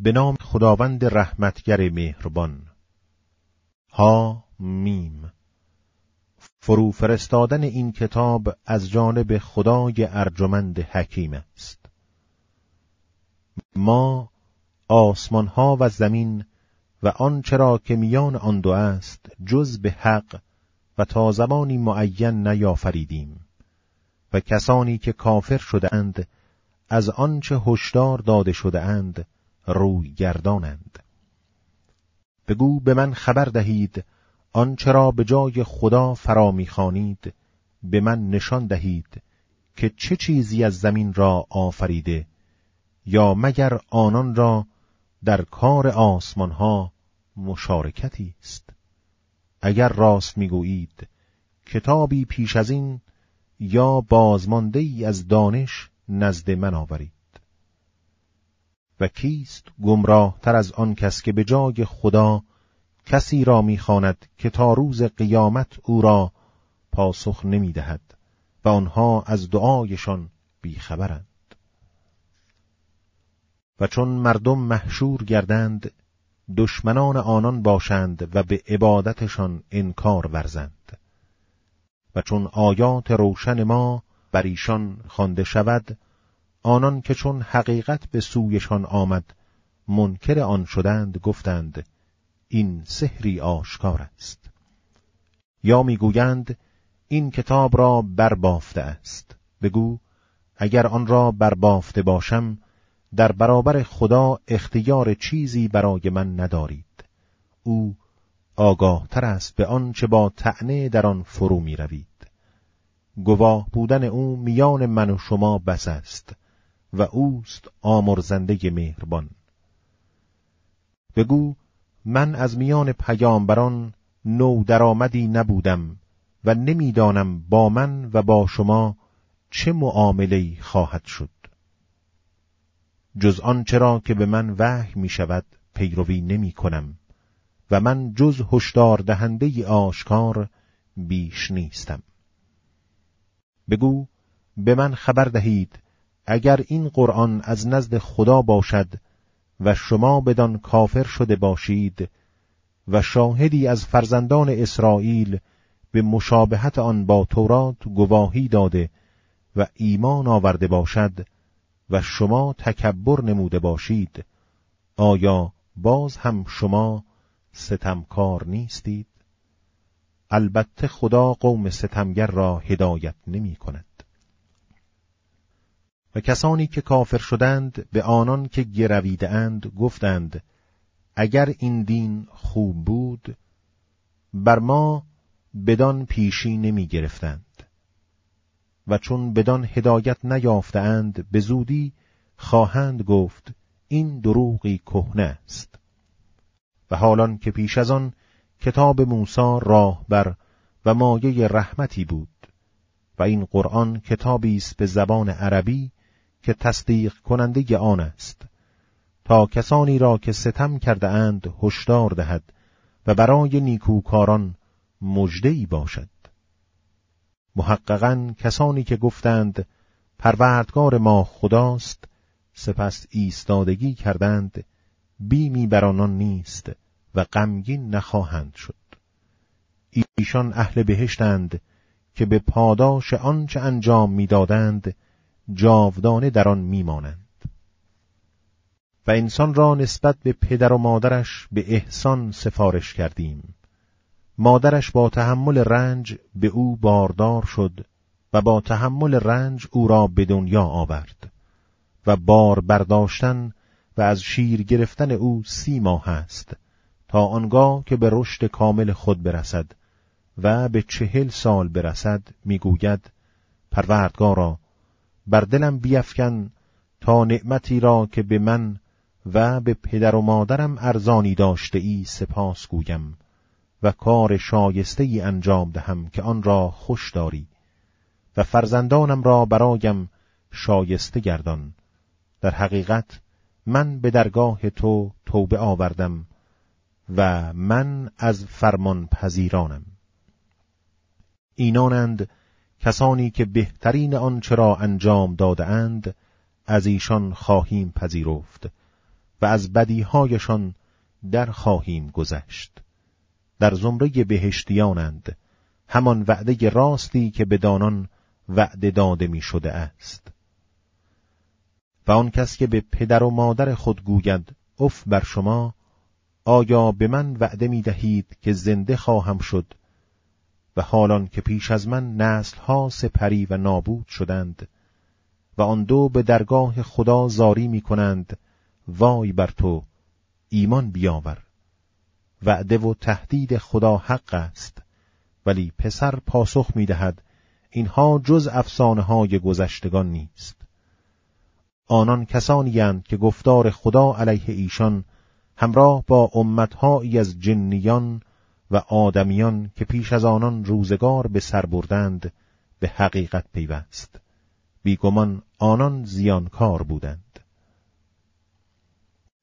به نام خداوند رحمتگر مهربان. ها میم. فرو فرستادن این کتاب از جانب خدای ارجمند حکیم است. ما آسمان ها و زمین و آنچه را که میان آن دو است جز به حق و تا زمانی معین نیافریدیم و کسانی که کافر شده اند از آنچه هشدار داده شده اند روی گردانند بگو به من خبر دهید آنچه را به جای خدا فرا می‌خوانید به من نشان دهید که چه چیزی از زمین را آفریده یا مگر آنان را در کار آسمان ها مشارکتی است. اگر راست می‌گویید کتابی پیش از این یا بازمانده ای از دانش نزد من آورید. و کیست گمراه تر از آن کس که به جای خدا کسی را می‌خواند که تا روز قیامت او را پاسخ نمی‌دهد و آنها از دعایشان بیخبرند. و چون مردم محشور گردند دشمنان آنان باشند و به عبادتشان انکار ورزند. و چون آیات روشن ما بر ایشان خوانده شود آنان که چون حقیقت به سویشان آمد منکر آن شدند گفتند این سحری آشکار است. یا می‌گویند این کتاب را بربافته است. بگو اگر آن را بربافته باشم در برابر خدا اختیار چیزی برای من ندارید. او آگاه تر است به آنچه با تعنه در آن فرو می روید. گواه بودن او میان من و شما بس است. و اوست آمرزنده مهربان. بگو من از میان پیامبران نو درآمدی نبودم و نمی‌دانم با من و با شما چه معامله خواهد شد. جز آنچه را که به من وحی می شود پیروی نمی کنم و من جز هشدار دهنده آشکار بیش نیستم. بگو به من خبر دهید اگر این قرآن از نزد خدا باشد و شما بدان کافر شده باشید و شاهدی از فرزندان اسرائیل به مشابهت آن با تورات گواهی داده و ایمان آورده باشد و شما تکبر نموده باشید آیا باز هم شما ستمکار نیستید؟ البته خدا قوم ستمگر را هدایت نمی کند. و کسانی که کافر شدند به آنان که گرویده اند گفتند اگر این دین خوب بود بر ما بدان پیشی نمی گرفتند و چون بدان هدایت نیافتند به زودی خواهند گفت این دروغی کهنه است. و حالان که پیش از آن کتاب موسی بر و مایه رحمتی بود. و این قرآن کتابی است به زبان عربی که تصدیق کننده آن است. تا کسانی را که ستم کرده اند هشدار دهد و برای نیکوکاران مجدهی باشد. محققا کسانی که گفتند پروردگار ما خداست سپس ایستادگی کردند بیمی بر آنان نیست و غمگین نخواهند شد. ایشان اهل بهشتند که به پاداش آنچه انجام می‌دادند جاودانه در آن میمانند. و انسان را نسبت به پدر و مادرش به احسان سفارش کردیم. مادرش با تحمل رنج به او باردار شد و با تحمل رنج او را به دنیا آورد و بار برداشتن و از شیر گرفتن او سی ماه است تا آنگاه که به رشد کامل خود برسد و به چهل سال برسد می‌گوید پروردگارا بر دلم بیفکن تا نعمتی را که به من و به پدر و مادرم ارزانی داشته ای سپاس گویم و کار شایسته ای انجام دهم که آن را خوش داری و فرزندانم را برایم شایسته گردان. در حقیقت من به درگاه تو توبه آوردم و من از فرمان پذیرانم. اینانند کسانی که بهترین آنچه را انجام داده اند از ایشان خواهیم پذیرفت و از بدیهایشان در خواهیم گذشت. در زمره بهشتیانند همان وعده راستی که به دانان وعده داده می شده است. و آن کس که به پدر و مادر خود گوید اف بر شما آیا به من وعده می دهید که زنده خواهم شد و حالان که پیش از من نسلها سپری و نابود شدند و آن دو به درگاه خدا زاری می کنند وای بر تو ایمان بیاور. وعده و تهدید خدا حق است ولی پسر پاسخ می دهد اینها جز افسانه های گذشتگان نیست. آنان کسانی که گفتار خدا علیه ایشان همراه با امتهایی از جنیان و آدمیان که پیش از آنان روزگار به سر بردند به حقیقت پیوست. بیگمان آنان زیانکار بودند.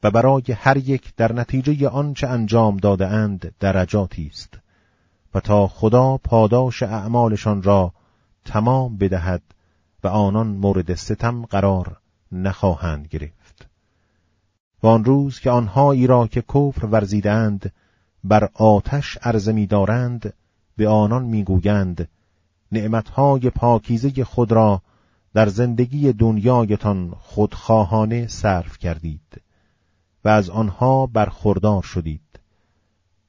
و برای هر یک در نتیجه آنچه انجام داده اند درجاتی است. و تا خدا پاداش اعمالشان را تمام بدهد و آنان مورد ستم قرار نخواهند گرفت. و آن روز که آنهایی را که کفر ورزیدند بر آتش عرضه دارند به آنان می‌گویند نعمتهای پاکیزه خود را در زندگی دنیایتان خودخواهانه صرف کردید و از آنها برخوردار شدید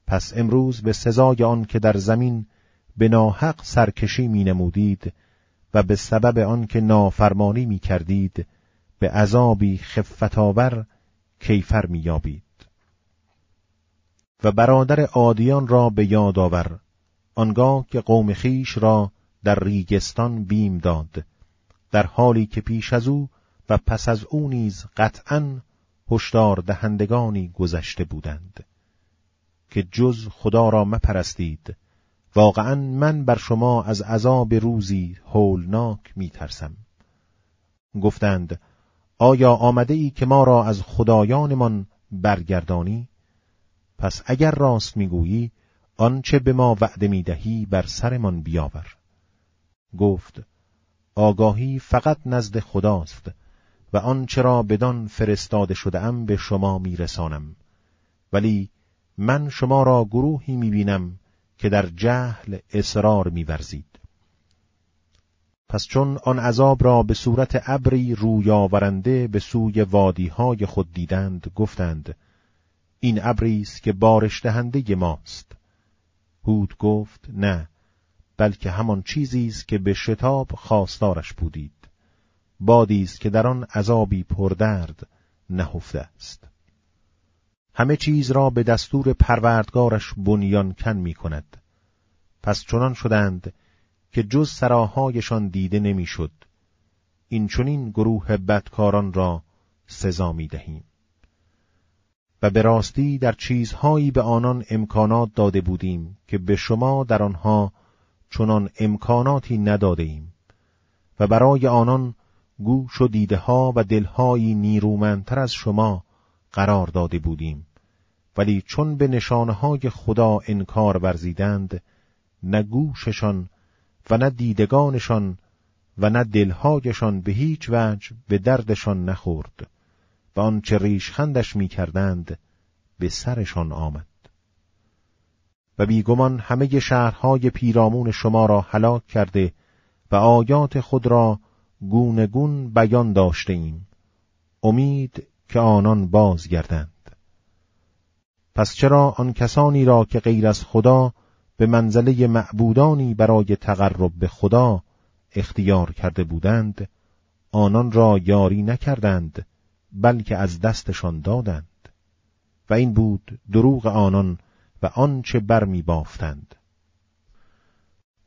پس امروز به سزای آن که در زمین به ناحق سرکشی می نمودید و به سبب آن که نافرمانی می کردید به عذابی خفتاور کیفر می یابید. و برادر عادیان را به یاد آور آنگاه که قوم خیش را در ریگستان بیم داد. در حالی که پیش از او و پس از او نیز قطعا هشدار دهندگانی گذشته بودند. که جز خدا را مپرستید واقعا من بر شما از عذاب روزی هولناک میترسم. گفتند آیا آمده ای که ما را از خدایانمان برگردانی؟ پس اگر راست می‌گویی آنچه به ما وعده می‌دهی بر سرمان بیاور. گفت آگاهی فقط نزد خداست و آنچه را بدان فرستاده شدهام به شما میرسانم. ولی من شما را گروهی می‌بینم که در جهل اصرار میورزید. پس چون آن عذاب را به صورت ابری رویاورنده به سوی وادیهای خود دیدند گفتند این ابری است که بارش دهنده ماست هود گفت نه بلکه همان چیزی است که به شتاب خواستارش بودید بادی است که در آن عذابی پردرد نهفته است همه چیز را به دستور پروردگارش بنیان کن می کند. پس چنان شدند که جز سراهایشان دیده نمی‌شد. این چنین گروه بدکاران را سزا می دهیم. و به راستی در چیزهایی به آنان امکانات داده بودیم که به شما در آنها چنان امکاناتی نداده ایم و برای آنان گوش و دیده ها و دلهایی نیرومندتر از شما قرار داده بودیم. ولی چون به نشانه های خدا انکار ورزیدند نه گوششان و نه دیدگانشان و نه دلهایشان به هیچ وجه به دردشان نخورد. و آنچه ریشخندش می کردند به سرشان آمد. و بیگمان همه شهرهای پیرامون شما را هلاک کرده و آیات خود را گونه گون بیان داشته ایم امید که آنان بازگردند. پس چرا آن کسانی را که غیر از خدا به منزله معبودانی برای تقرب به خدا اختیار کرده بودند آنان را یاری نکردند بلکه از دستشان دادند. و این بود دروغ آنان و آنچه بر می بافتند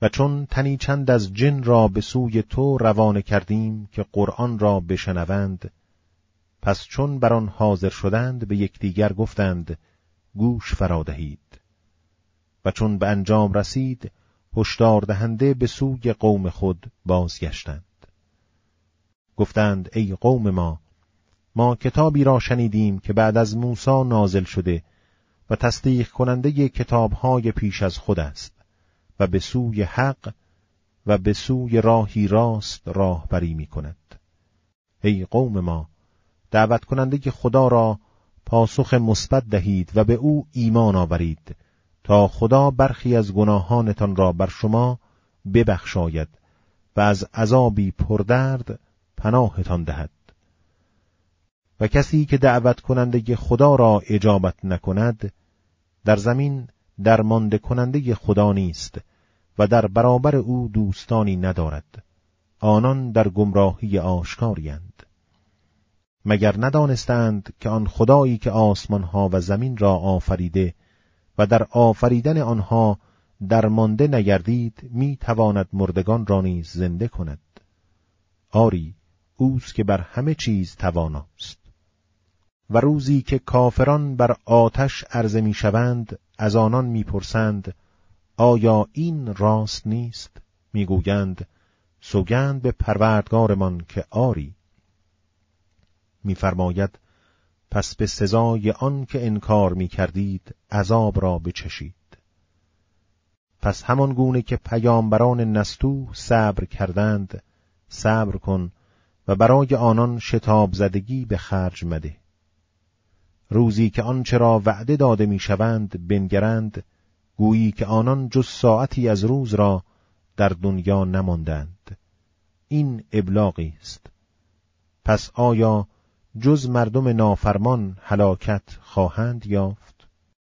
و چون تنی چند از جن را به سوی تو روانه کردیم که قرآن را بشنوند پس چون بر آن حاضر شدند به یکدیگر گفتند گوش فرادهید. و چون به انجام رسید هشدار دهنده به سوی قوم خود بازگشتند. گفتند ای قوم ما ما کتابی را شنیدیم که بعد از موسی نازل شده و تصدیق کننده کتابهای پیش از خود است و به سوی حق و به سوی راهی راست راهبری می کند. ای قوم ما دعوت کننده خدا را پاسخ مثبت دهید و به او ایمان آورید تا خدا برخی از گناهانتان را بر شما ببخشاید و از عذابی پردرد پناهتان دهد و کسی که دعوت کننده خدا را اجابت نکند در زمین درمانده کننده خدا نیست و در برابر او دوستانی ندارد. آنان در گمراهی آشکاریم مگر ندانستند که آن خدایی که آسمانها و زمین را آفریده و در آفریدن آنها درمانده نگردید می تواند مردگان را نیز زنده کند؟ آری اوست که بر همه چیز تواناست. و روزی که کافران بر آتش عرضه می شوند از آنان می‌پرسند آیا این راست نیست؟ می‌گویند سوگند به پروردگارمان که آری. میفرماید پس به سزای آن که انکار می کردید عذاب را بچشید. پس همان گونه که پیامبران نستو صبر کردند صبر کن و برای آنان شتاب زدگی به خرج مده. روزی که آنچه را وعده داده می‌شوند بنگرند گویی که آنان جز ساعتی از روز را در دنیا نماندند. این ابلاغی است. پس آیا جز مردم نافرمان هلاکت خواهند یافت؟